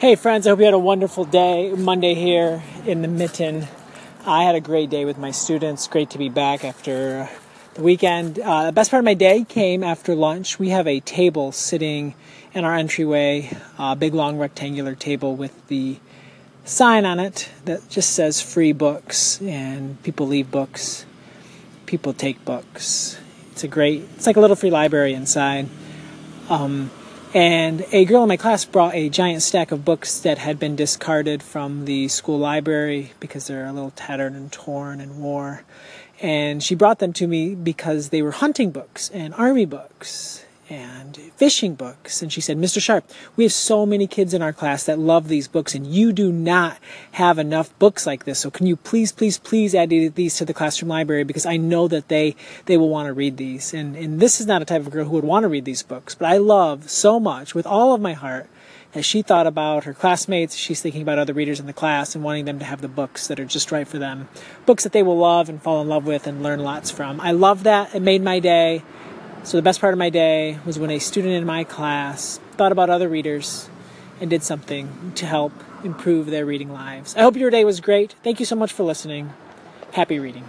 Hey, friends, I hope you had a wonderful day. Monday here in the mitten. I had a great day with my students. Great to be back after the weekend. Uh, the best part of my day came after lunch. We have a table sitting in our entryway, a big long rectangular table with the sign on it that just says free books, and people leave books, people take books. It's a great, it's like a little free library inside. Um, and a girl in my class brought a giant stack of books that had been discarded from the school library because they're a little tattered and torn and wore. And she brought them to me because they were hunting books and army books and fishing books. And she said, Mr. Sharp, we have so many kids in our class that love these books, and you do not have enough books like this. So can you please, please, please add these to the classroom library because I know that they they will want to read these. And and this is not a type of girl who would want to read these books, but I love so much with all of my heart as she thought about her classmates, she's thinking about other readers in the class and wanting them to have the books that are just right for them. Books that they will love and fall in love with and learn lots from. I love that. It made my day. So, the best part of my day was when a student in my class thought about other readers and did something to help improve their reading lives. I hope your day was great. Thank you so much for listening. Happy reading.